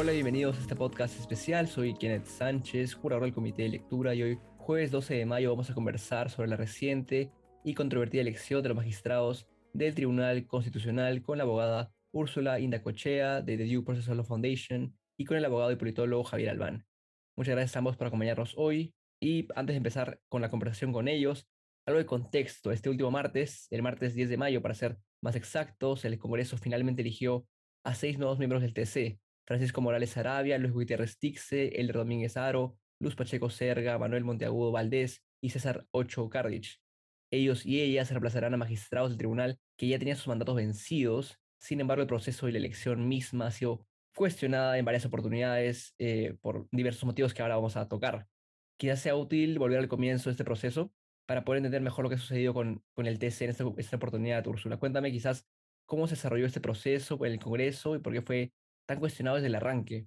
Hola, bienvenidos a este podcast especial. Soy Kenneth Sánchez, jurador del Comité de Lectura y hoy, jueves 12 de mayo, vamos a conversar sobre la reciente y controvertida elección de los magistrados del Tribunal Constitucional con la abogada Úrsula Indacochea de The Due Process Law Foundation y con el abogado y politólogo Javier Albán. Muchas gracias a ambos por acompañarnos hoy y antes de empezar con la conversación con ellos, algo de contexto. Este último martes, el martes 10 de mayo para ser más exactos, el Congreso finalmente eligió a seis nuevos miembros del TC, Francisco Morales Arabia, Luis Gutiérrez Tixe, Elder Domínguez Aro, Luz Pacheco Serga, Manuel Monteagudo Valdés y César Ocho Cardich. Ellos y ellas reemplazarán a magistrados del tribunal que ya tenían sus mandatos vencidos. Sin embargo, el proceso y la elección misma ha sido cuestionada en varias oportunidades eh, por diversos motivos que ahora vamos a tocar. Quizás sea útil volver al comienzo de este proceso para poder entender mejor lo que ha sucedido con, con el TC en esta, esta oportunidad, Úrsula. Cuéntame quizás cómo se desarrolló este proceso en el Congreso y por qué fue tan cuestionado desde el arranque.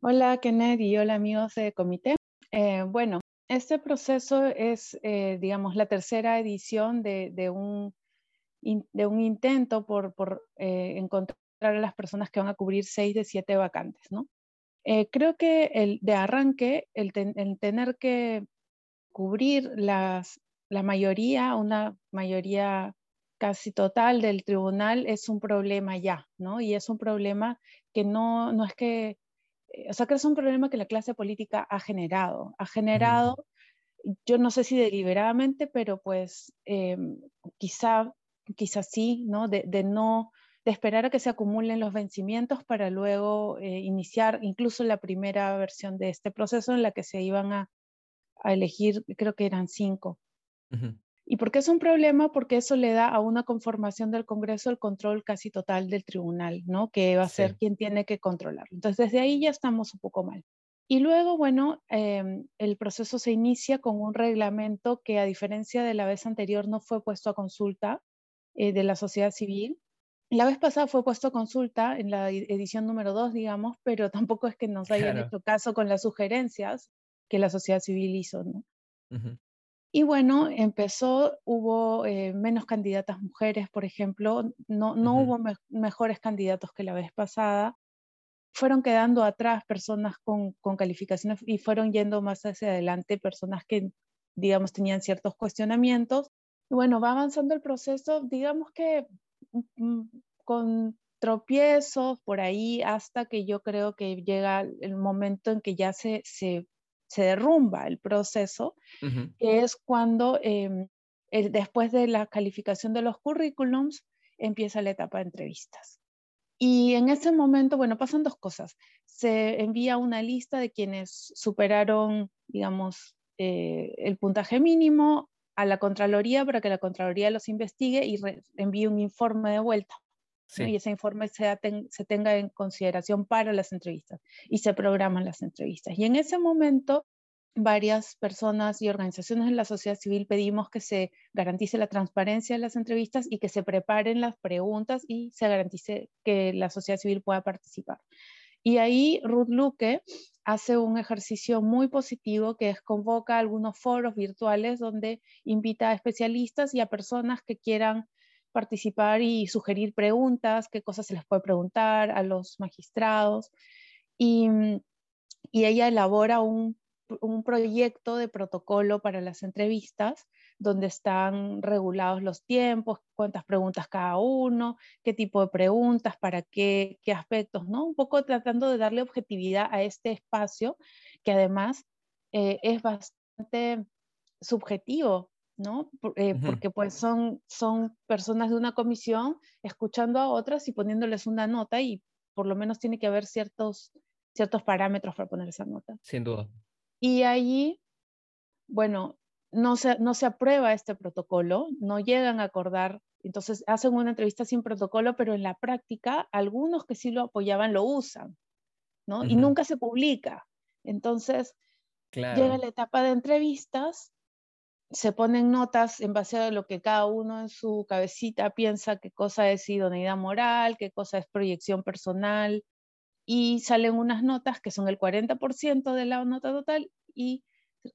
Hola, Kenneth, y hola, amigos de comité. Eh, bueno, este proceso es, eh, digamos, la tercera edición de, de, un, de un, intento por, por eh, encontrar a las personas que van a cubrir seis de siete vacantes, ¿no? creo que el, de arranque, el, el, tener que cubrir las, la mayoría, una mayoría casi total del tribunal es un problema ya, ¿no? Y es un problema que no, no es que, eh, o sea, que es un problema que la clase política ha generado. Ha generado, yo no sé si deliberadamente, pero pues em, quizá, quizá sí, ¿no? De, de, no, de esperar a que se acumulen los vencimientos para luego eh, iniciar incluso la primera versión de este proceso en la que se iban a, a elegir, creo que eran cinco. ¿Y por qué es un problema? Porque eso le da a una conformación del Congreso el control casi total del tribunal, ¿no? Que va a ser quien tiene que controlarlo. Entonces, desde ahí ya estamos un poco mal. Y luego, bueno, em, el proceso se inicia con un reglamento que, a diferencia de la vez anterior, no fue puesto a consulta eh, de la sociedad civil. La vez pasada fue puesto a consulta en la edición número dos, digamos, pero tampoco es que nos hayan hecho caso con las sugerencias que la sociedad civil hizo, ¿no? Y bueno, empezó, hubo eh, menos candidatas mujeres, por ejemplo, no, no hubo mejores candidatos que la vez pasada. Fueron quedando atrás personas con, con, calificaciones y fueron yendo más hacia adelante personas que, digamos, tenían ciertos cuestionamientos. Y bueno, va avanzando el proceso, digamos que mm, con tropiezos por ahí hasta que yo creo que llega el momento en que ya se, se se derrumba el proceso, que es cuando em, después de la calificación de los currículums empieza la etapa de entrevistas. Y en ese momento, bueno, pasan dos cosas. Se envía una lista de quienes superaron, digamos, eh, el puntaje mínimo a la Contraloría para que la Contraloría los investigue y envíe un informe de vuelta y ese informe se, se tenga en consideración para las entrevistas y se programan las entrevistas. Y en ese momento, varias personas y organizaciones de la sociedad civil pedimos que se garantice la transparencia de las entrevistas y que se preparen las preguntas y se garantice que la sociedad civil pueda participar. Y ahí Ruth Luque hace un ejercicio muy positivo que es convoca algunos foros virtuales donde invita a especialistas y a personas que quieran participar y sugerir preguntas, qué cosas se les puede preguntar a los magistrados. Y, mm, y ella elabora un, un, proyecto de protocolo para las entrevistas donde están regulados los tiempos, cuántas preguntas cada uno, qué tipo de preguntas, para qué, qué aspectos, ¿no? Un poco tratando de darle objetividad a este espacio que además eh, es bastante subjetivo, ¿no? Eh, porque pues son, son personas de una comisión escuchando a otras y poniéndoles una nota y por lo menos tiene que haber ciertos, ciertos parámetros para poner esa nota. Sin duda. Y allí, bueno, no se, no se aprueba este protocolo, no llegan a acordar, entonces hacen una entrevista sin protocolo, pero en la práctica algunos que sí lo apoyaban lo usan, ¿no? Y nunca se publica. Entonces, llega la etapa de entrevistas se ponen notas en base a lo que cada uno en su cabecita piensa qué cosa es idoneidad moral, qué cosa es proyección personal, y salen unas notas que son el 40% de la nota total y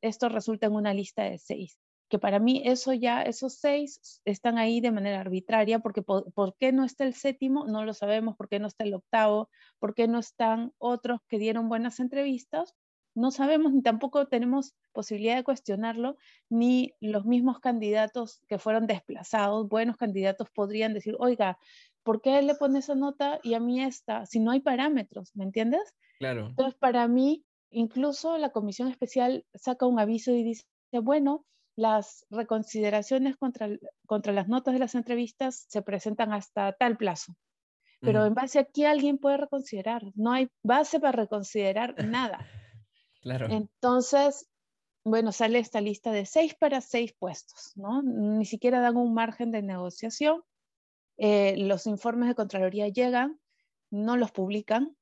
esto resulta en una lista de seis. que para mí eso ya, esos seis están ahí de manera arbitraria, porque por, qué no está el séptimo? No lo sabemos, por qué no está el octavo, por qué no están otros que dieron buenas entrevistas, no sabemos ni tampoco tenemos posibilidad de cuestionarlo, ni los mismos candidatos que fueron desplazados, buenos candidatos podrían decir, oiga, ¿por qué él le pone esa nota y a mí esta? Si no hay parámetros, ¿me entiendes? Claro. Entonces, para mí, incluso la comisión especial saca un aviso y dice, bueno, las reconsideraciones contra, contra las notas de las entrevistas se presentan hasta tal plazo. Pero en base a qué alguien puede reconsiderar. No hay base para reconsiderar nada. Claro. Entonces, bueno, sale esta lista de seis para seis puestos, ¿no? Ni siquiera dan un margen de negociación. Eh, los informes de Contraloría llegan, no los publican,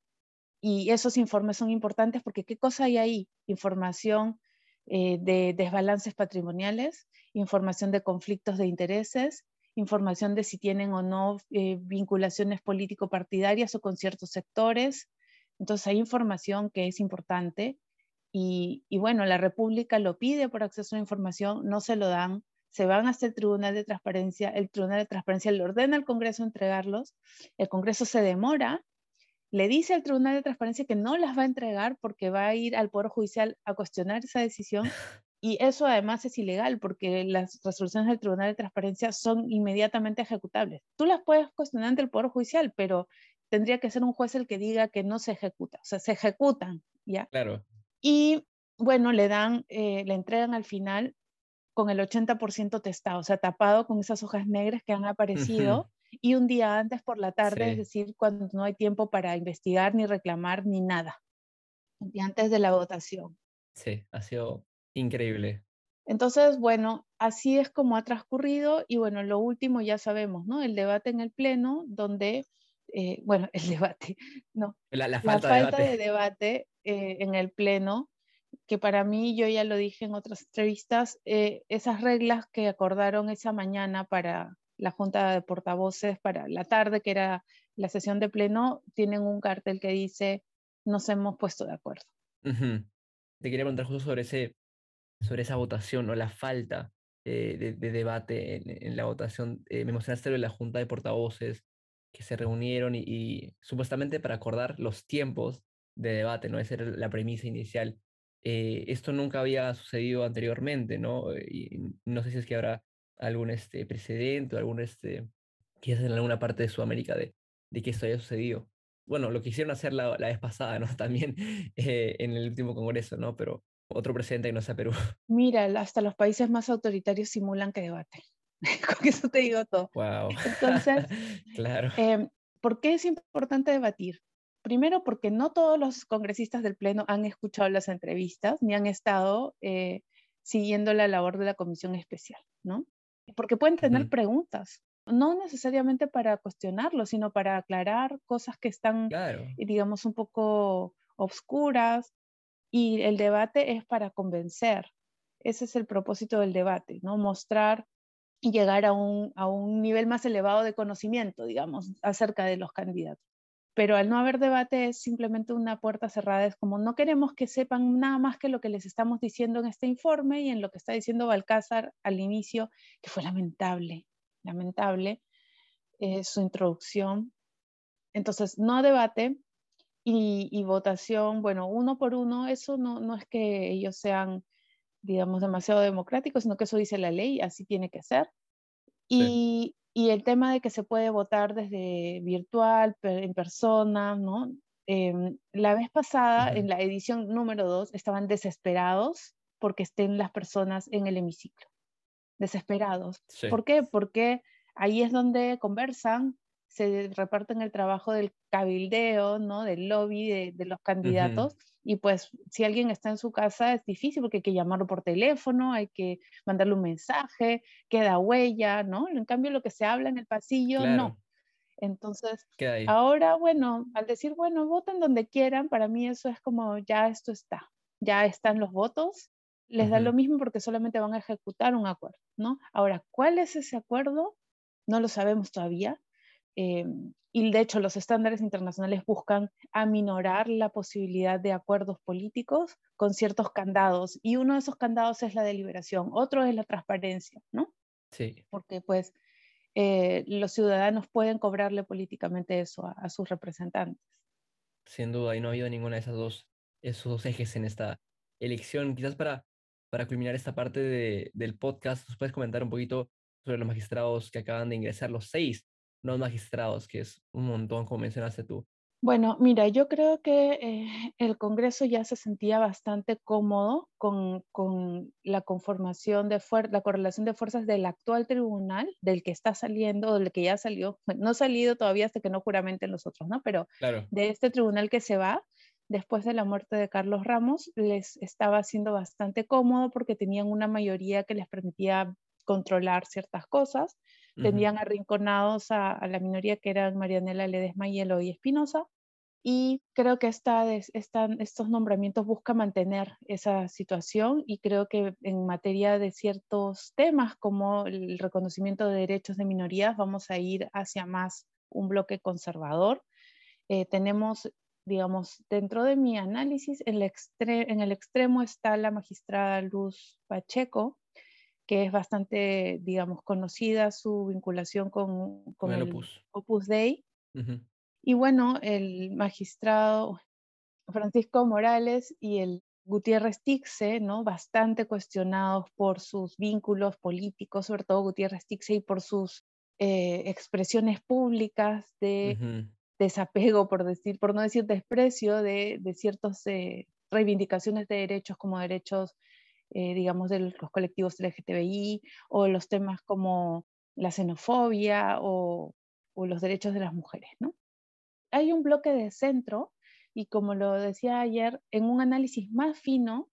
y esos informes son importantes porque ¿qué cosa hay ahí? Información eh, de desbalances patrimoniales, información de conflictos de intereses, información de si tienen o no eh, vinculaciones político-partidarias o con ciertos sectores. Entonces hay información que es importante y, y, bueno, la República lo pide por acceso a información, no se lo dan, se van hasta el Tribunal de Transparencia, el Tribunal de Transparencia le ordena al Congreso entregarlos, el Congreso se demora le dice al Tribunal de Transparencia que no las va a entregar porque va a ir al Poder Judicial a cuestionar esa decisión. Y eso además es ilegal porque las resoluciones del Tribunal de Transparencia son inmediatamente ejecutables. Tú las puedes cuestionar ante el Poder Judicial, pero tendría que ser un juez el que diga que no se ejecuta. O sea, se ejecutan, ¿ya? Claro. Y bueno, le dan, eh, le entregan al final con el 80% testado, o sea, tapado con esas hojas negras que han aparecido y un día antes por la tarde, es decir, cuando no hay tiempo para investigar ni reclamar ni nada, un día antes de la votación. Sí, ha sido increíble. Entonces, bueno, así es como ha transcurrido y bueno, lo último ya sabemos, ¿no? El debate en el Pleno, donde, eh, bueno, el debate, no, la, falta, de debate, eh, en el Pleno, que para mí, yo ya lo dije en otras entrevistas, eh, esas reglas que acordaron esa mañana para la Junta de Portavoces para la tarde, que era la sesión de pleno, tienen un cartel que dice, nos hemos puesto de acuerdo. Te quería preguntar justo sobre, ese, sobre esa votación o la falta eh, de, debate en, la votación. Me mencionaste de la Junta de Portavoces que se reunieron y, supuestamente para acordar los tiempos de debate, ¿no? Esa era la premisa inicial. Eh, esto nunca había sucedido anteriormente, ¿no? Y no sé si es que habrá algún este, precedente o algún, este, quizás en alguna parte de Sudamérica de, de que esto haya sucedido. Bueno, lo quisieron hacer la, la vez pasada, ¿no? También eh, en el último congreso, ¿no? Pero otro precedente que no sea Perú. Mira, hasta los países más autoritarios simulan que debate. Con eso te digo todo. Wow. Entonces, claro. Eh, ¿por qué es importante debatir? Primero, porque no todos los congresistas del Pleno han escuchado las entrevistas ni han estado eh, siguiendo la labor de la comisión especial, ¿no? porque pueden tener preguntas, no necesariamente para cuestionarlo, sino para aclarar cosas que están, digamos, un poco obscuras. Y el debate es para convencer. Ese es el propósito del debate, ¿no? Mostrar y llegar a un, a un nivel más elevado de conocimiento, digamos, acerca de los candidatos pero al no haber debate es simplemente una puerta cerrada, es como no queremos que sepan nada más que lo que les estamos diciendo en este informe y en lo que está diciendo Balcázar al inicio, que fue lamentable, lamentable eh, su introducción. Entonces, no debate y, votación, bueno, uno por uno, eso no, no es que ellos sean, digamos, demasiado democráticos, sino que eso dice la ley, así tiene que ser. Y, y el tema de que se puede votar desde virtual, en persona, ¿no? Em, la vez pasada, en la edición número 2, estaban desesperados porque estén las personas en el hemiciclo. Desesperados. ¿Por qué? Porque ahí es donde conversan, se reparten el trabajo del cabildeo, ¿no? Del lobby de, los candidatos. Y pues si alguien está en su casa es difícil porque hay que llamarlo por teléfono, hay que mandarle un mensaje, queda huella, ¿no? En cambio lo que se habla en el pasillo, no. Entonces, ahora, bueno, al decir, bueno, voten donde quieran, para mí eso es como, ya esto está, ya están los votos, les da lo mismo porque solamente van a ejecutar un acuerdo, ¿no? Ahora, ¿cuál es ese acuerdo? No lo sabemos todavía, em, y de hecho los estándares internacionales buscan aminorar la posibilidad de acuerdos políticos con ciertos candados y uno de esos candados es la deliberación, otro es la transparencia, ¿no? Sí. Porque pues eh, los ciudadanos pueden cobrarle políticamente eso a, sus representantes. Sin duda, y no ha habido ninguna de esas dos, esos dos ejes en esta elección. Quizás para, para culminar esta parte de, del podcast, ¿nos puedes comentar un poquito sobre los magistrados que acaban de ingresar, los seis nuevos magistrados, que es un montón, como mencionaste tú? Bueno, mira, yo creo que eh, el Congreso ya se sentía bastante cómodo con, con la conformación de la correlación de fuerzas del actual tribunal, del que está saliendo, del que ya salió, no ha salido todavía hasta que no juramenten los otros, ¿no? Pero de este tribunal que se va, después de la muerte de Carlos Ramos, les estaba siendo bastante cómodo porque tenían una mayoría que les permitía controlar ciertas cosas tenían arrinconados a, la minoría que eran Marianela Ledesma y Eloy Espinosa. Y creo que esta, estos nombramientos buscan mantener esa situación y creo que en materia de ciertos temas como el reconocimiento de derechos de minorías vamos a ir hacia más un bloque conservador. Eh, tenemos, digamos, dentro de mi análisis, en el extremo está la magistrada Luz Pacheco, que es bastante, digamos, conocida su vinculación con, con, el, Opus, Dei. Y bueno, el magistrado Francisco Morales y el Gutiérrez Tixe, ¿no? Bastante cuestionados por sus vínculos políticos, sobre todo Gutiérrez Tixe, y por sus eh, expresiones públicas de desapego, por decir, por no decir desprecio de, de ciertas eh, reivindicaciones de derechos como derechos eh, digamos, de los colectivos LGTBI o los temas como la xenofobia o, los derechos de las mujeres, ¿no? Hay un bloque de centro y como lo decía ayer, en un análisis más fino,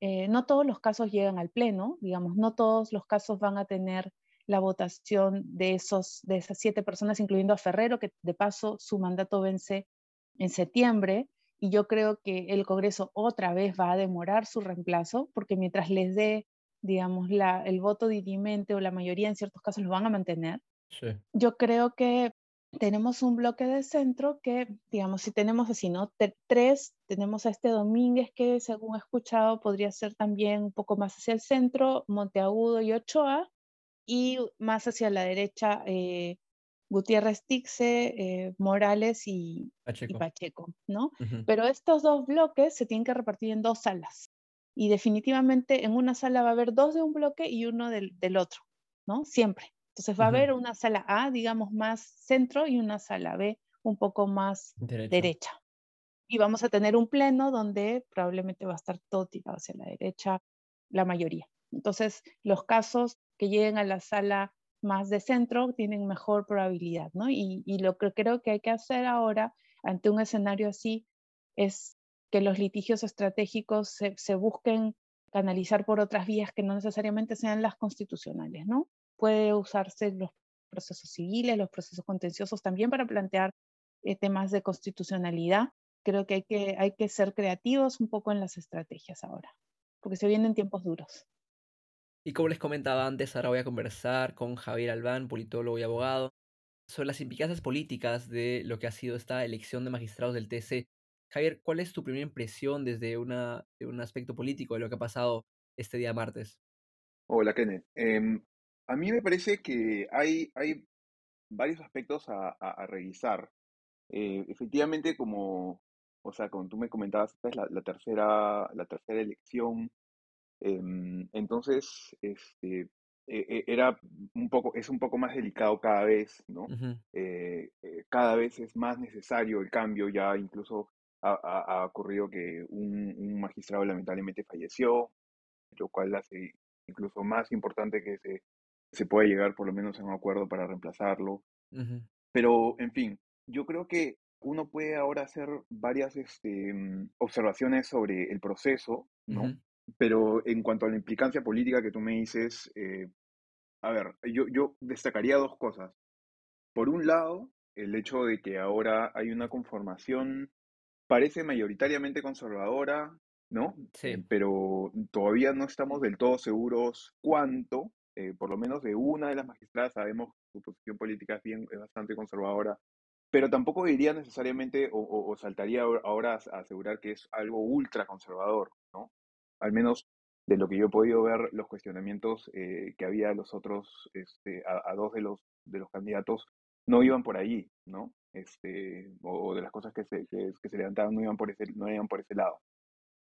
eh, no todos los casos llegan al pleno, digamos, no todos los casos van a tener la votación de, esos, de esas siete personas, incluyendo a Ferrero, que de paso su mandato vence en septiembre, y yo creo que el Congreso otra vez va a demorar su reemplazo, porque mientras les dé, digamos, la, el voto dirimente o la mayoría en ciertos casos lo van a mantener. Yo creo que tenemos un bloque de centro que, digamos, si tenemos así, ¿no? tres, tenemos a este Domínguez que, según he escuchado, podría ser también un poco más hacia el centro, Monteagudo y Ochoa, y más hacia la derecha, eh, Gutiérrez Tixe, eh, Morales y Pacheco, ¿no? Pero estos dos bloques se tienen que repartir en dos salas. Y definitivamente en una sala va a haber dos de un bloque y uno del, otro, ¿no? Siempre. Entonces va a haber una sala A, digamos, más centro y una sala B un poco más derecha. Y vamos a tener un pleno donde probablemente va a estar todo tirado hacia la derecha, la mayoría. Entonces, los casos que lleguen a la sala más de centro tienen mejor probabilidad, ¿no? Y, lo que creo que hay que hacer ahora ante un escenario así es que los litigios estratégicos se, busquen canalizar por otras vías que no necesariamente sean las constitucionales, ¿no? Puede usarse los procesos civiles, los procesos contenciosos también para plantear eh, temas de constitucionalidad. Creo que hay, que hay que ser creativos un poco en las estrategias ahora, porque se vienen tiempos duros. Y como les comentaba antes, ahora voy a conversar con Javier Albán, politólogo y abogado, sobre las implicancias políticas de lo que ha sido esta elección de magistrados del TC. Javier, ¿cuál es tu primera impresión desde un aspecto político de lo que ha pasado este día martes? Hola, Kenneth. Em, a mí me parece que hay, varios aspectos a, revisar. Eh, efectivamente, como, o sea, como tú me comentabas, es la, tercera, la tercera elección entonces, este, e, e, era un poco, es un poco más delicado cada vez, ¿no? Eh, eh, cada vez es más necesario el cambio, ya incluso ha, ocurrido que un, magistrado lamentablemente falleció, lo cual hace incluso más importante que se, se pueda llegar por lo menos a un acuerdo para reemplazarlo. Pero, en fin, yo creo que uno puede ahora hacer varias este, observaciones sobre el proceso, ¿no? Pero en cuanto a la implicancia política que tú me dices, eh, a ver, yo, yo destacaría dos cosas. Por un lado, el hecho de que ahora hay una conformación, parece mayoritariamente conservadora, ¿no? Sí. Pero todavía no estamos del todo seguros cuánto. eh, por lo menos de una de las magistradas, sabemos su posición política es, bien, es bastante conservadora, pero tampoco diría necesariamente o, saltaría ahora a asegurar que es algo ultra conservador, ¿no? Al menos de lo que yo he podido ver, los cuestionamientos eh, que había los otros, este, a, dos de los, de los candidatos, no iban por ahí, ¿no? Este, o, de las cosas que se, que, se levantaban no iban, por ese, no iban por ese lado.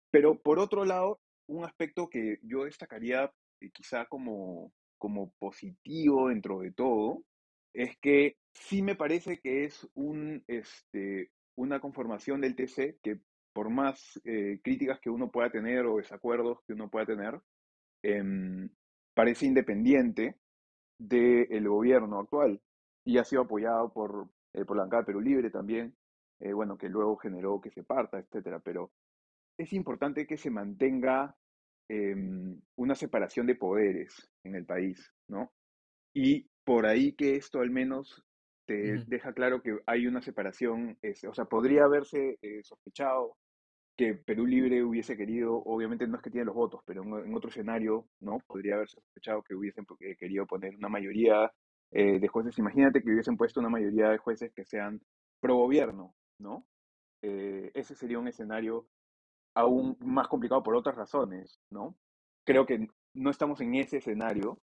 Pero por otro lado, un aspecto que yo destacaría eh, quizá como, como positivo dentro de todo, es que sí me parece que es un, este, una conformación del TC que por más eh, críticas que uno pueda tener o desacuerdos que uno pueda tener, em, parece independiente del gobierno actual y ha sido apoyado por, eh, por la bancada Perú Libre también, eh, bueno, que luego generó que se parta, etcétera, pero es importante que se mantenga em, una separación de poderes en el país, ¿no? Y por ahí que esto al menos te deja claro que hay una separación, o sea, podría haberse sospechado que Perú Libre hubiese querido, obviamente no es que tiene los votos, pero en, otro escenario, ¿no? Podría haberse sospechado que hubiesen eh, querido poner una mayoría eh, de jueces. Imagínate que hubiesen puesto una mayoría de jueces que sean pro gobierno, ¿no? Eh, ese sería un escenario aún más complicado por otras razones, ¿no? Creo que no estamos en ese escenario.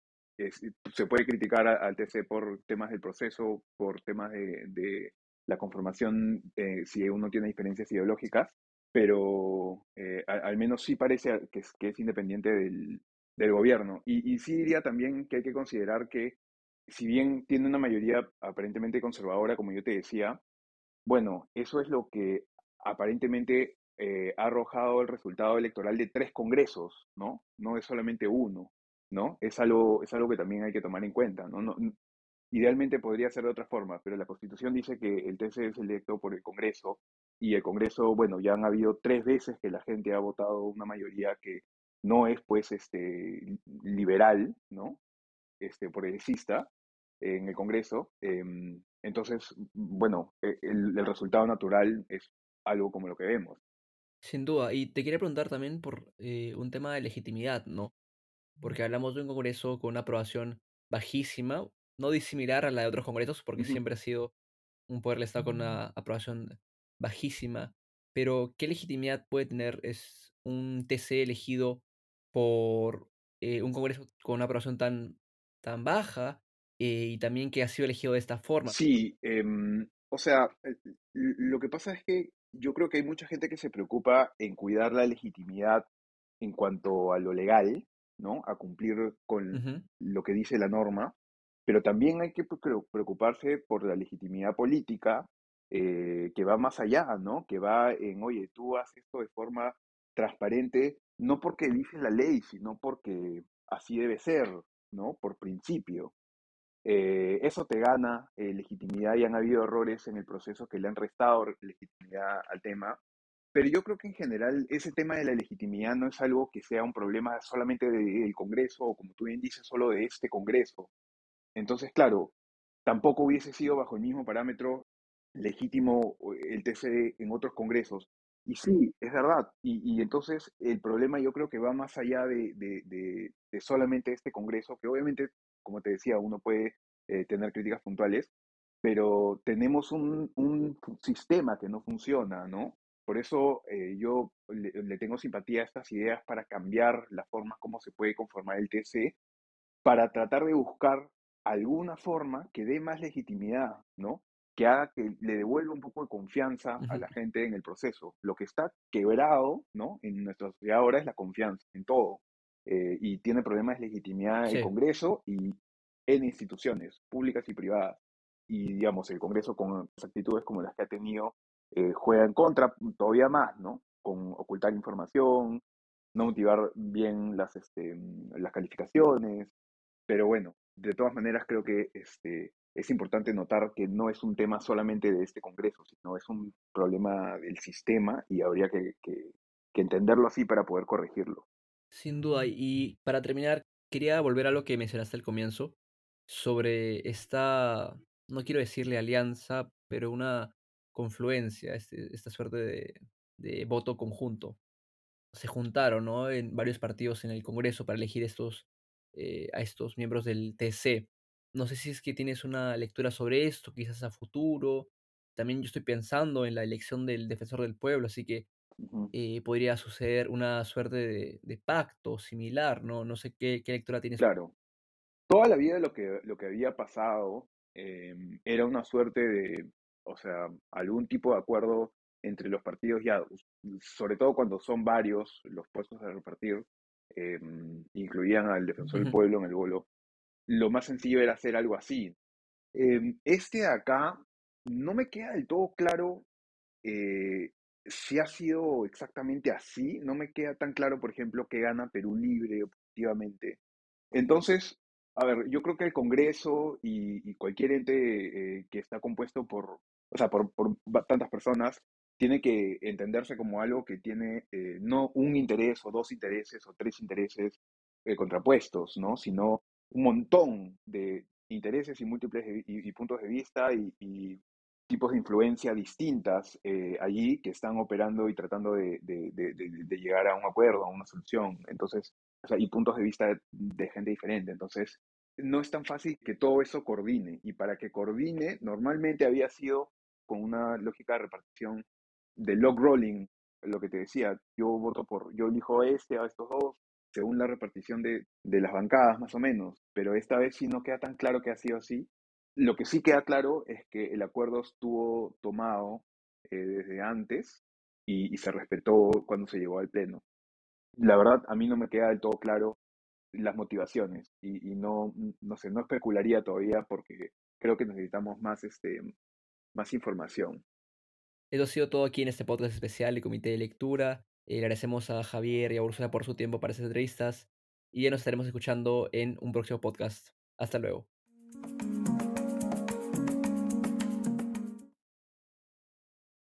se puede criticar al TC por temas del proceso, por temas de, la conformación, si uno tiene diferencias ideológicas, pero eh, al, menos sí parece que es, independiente del, del gobierno. Y, y, sí diría también que hay que considerar que, si bien tiene una mayoría aparentemente conservadora, como yo te decía, bueno, eso es lo que aparentemente eh, ha arrojado el resultado electoral de tres congresos, ¿no? No es solamente uno, ¿no? Es algo, es algo que también hay que tomar en cuenta, ¿no? no idealmente podría ser de otra forma, pero la Constitución dice que el TC es electo por el Congreso y el Congreso, bueno, ya han habido tres veces que la gente ha votado una mayoría que no es pues este liberal, ¿no? Este progresista en el Congreso. Em, entonces, bueno, e, el, resultado natural es algo como lo que vemos. Sin duda, y te quería preguntar también por eh, un tema de legitimidad, ¿no? Porque hablamos de un Congreso con una aprobación bajísima, no disimilar a la de otros congresos, porque siempre ha sido un poder del Estado con una aprobación bajísima, pero ¿qué legitimidad puede tener es un TC elegido por eh, un Congreso con una aprobación tan, tan baja eh, y también que ha sido elegido de esta forma? Sí, em, o sea, eh, lo que pasa es que yo creo que hay mucha gente que se preocupa en cuidar la legitimidad en cuanto a lo legal, ¿no? A cumplir con lo que dice la norma, pero también hay que preocuparse por la legitimidad política eh, que va más allá, ¿no? Que va en, oye, tú haces esto de forma transparente, no porque dice la ley, sino porque así debe ser, ¿no? Por principio. Eh, eso te gana eh, legitimidad y han habido errores en el proceso que le han restado legitimidad al tema. Pero yo creo que en general ese tema de la legitimidad no es algo que sea un problema solamente del Congreso o como tú bien dices, solo de este Congreso. Entonces, claro, tampoco hubiese sido bajo el mismo parámetro legítimo el TC en otros congresos. Y sí, es verdad. Y, entonces el problema yo creo que va más allá de, de, solamente este congreso, que obviamente, como te decía, uno puede eh, tener críticas puntuales, pero tenemos un, un, sistema que no funciona, ¿no? Por eso eh, yo le, le, tengo simpatía a estas ideas para cambiar la forma como se puede conformar el TC, para tratar de buscar alguna forma que dé más legitimidad, ¿no? Que haga que le devuelva un poco de confianza a la gente en el proceso. Lo que está quebrado, ¿no? En nuestra sociedad ahora es la confianza en todo. Eh, y tiene problemas de legitimidad en el Congreso y en instituciones públicas y privadas. Y, digamos, el Congreso con actitudes como las que ha tenido eh, juega en contra todavía más, ¿no? Con ocultar información, no motivar bien las, este, las calificaciones. Pero bueno, de todas maneras creo que este, es importante notar que no es un tema solamente de este Congreso, sino es un problema del sistema y habría que, entenderlo así para poder corregirlo. Sin duda, y para terminar, quería volver a lo que mencionaste al comienzo sobre esta, no quiero decirle alianza, pero una confluencia, este, esta suerte de, de voto conjunto. Se juntaron ¿no? en varios partidos en el Congreso para elegir estos eh, a estos miembros del TC. No sé si es que tienes una lectura sobre esto, quizás a futuro. También yo estoy pensando en la elección del defensor del pueblo, así que eh, podría suceder una suerte de, pacto similar, ¿no? No sé qué, qué lectura tienes. Claro. Toda la vida lo que, lo que había pasado em, era una suerte de, o sea, algún tipo de acuerdo entre los partidos ya, sobre todo cuando son varios los puestos a repartir, em, incluían al defensor del pueblo en el bolo, lo más sencillo era hacer algo así. Em, este de acá no me queda del todo claro eh, si ha sido exactamente así, no me queda tan claro, por ejemplo, que gana Perú Libre objetivamente. Entonces, a ver, yo creo que el Congreso y, cualquier ente eh, que está compuesto por, o sea, por, tantas personas, tiene que entenderse como algo que tiene eh, no un interés o dos intereses o tres intereses eh, contrapuestos, ¿no? Sino un montón de intereses y múltiples y, puntos de vista y, tipos de influencia distintas eh, allí que están operando y tratando de, llegar a un acuerdo, a una solución. Entonces, o sea, y puntos de vista de gente diferente. Entonces, no es tan fácil que todo eso coordine. Y para que coordine, normalmente había sido con una lógica de repartición de log rolling, lo que te decía, yo voto por, yo elijo este a estos dos, según la repartición de, de las bancadas más o menos, pero esta vez sí no queda tan claro que ha sido así lo que sí queda claro es que el acuerdo estuvo tomado eh, desde antes y, se respetó cuando se llegó al Pleno. La verdad, a mí no me queda del todo claro las motivaciones y, no, no sé, no especularía todavía porque creo que necesitamos más, este, más información. Eso ha sido todo aquí en este podcast especial del Comité de Lectura. Eh, le agradecemos a Javier y a Úrsula por su tiempo para estas entrevistas y ya nos estaremos escuchando en un próximo podcast. Hasta luego.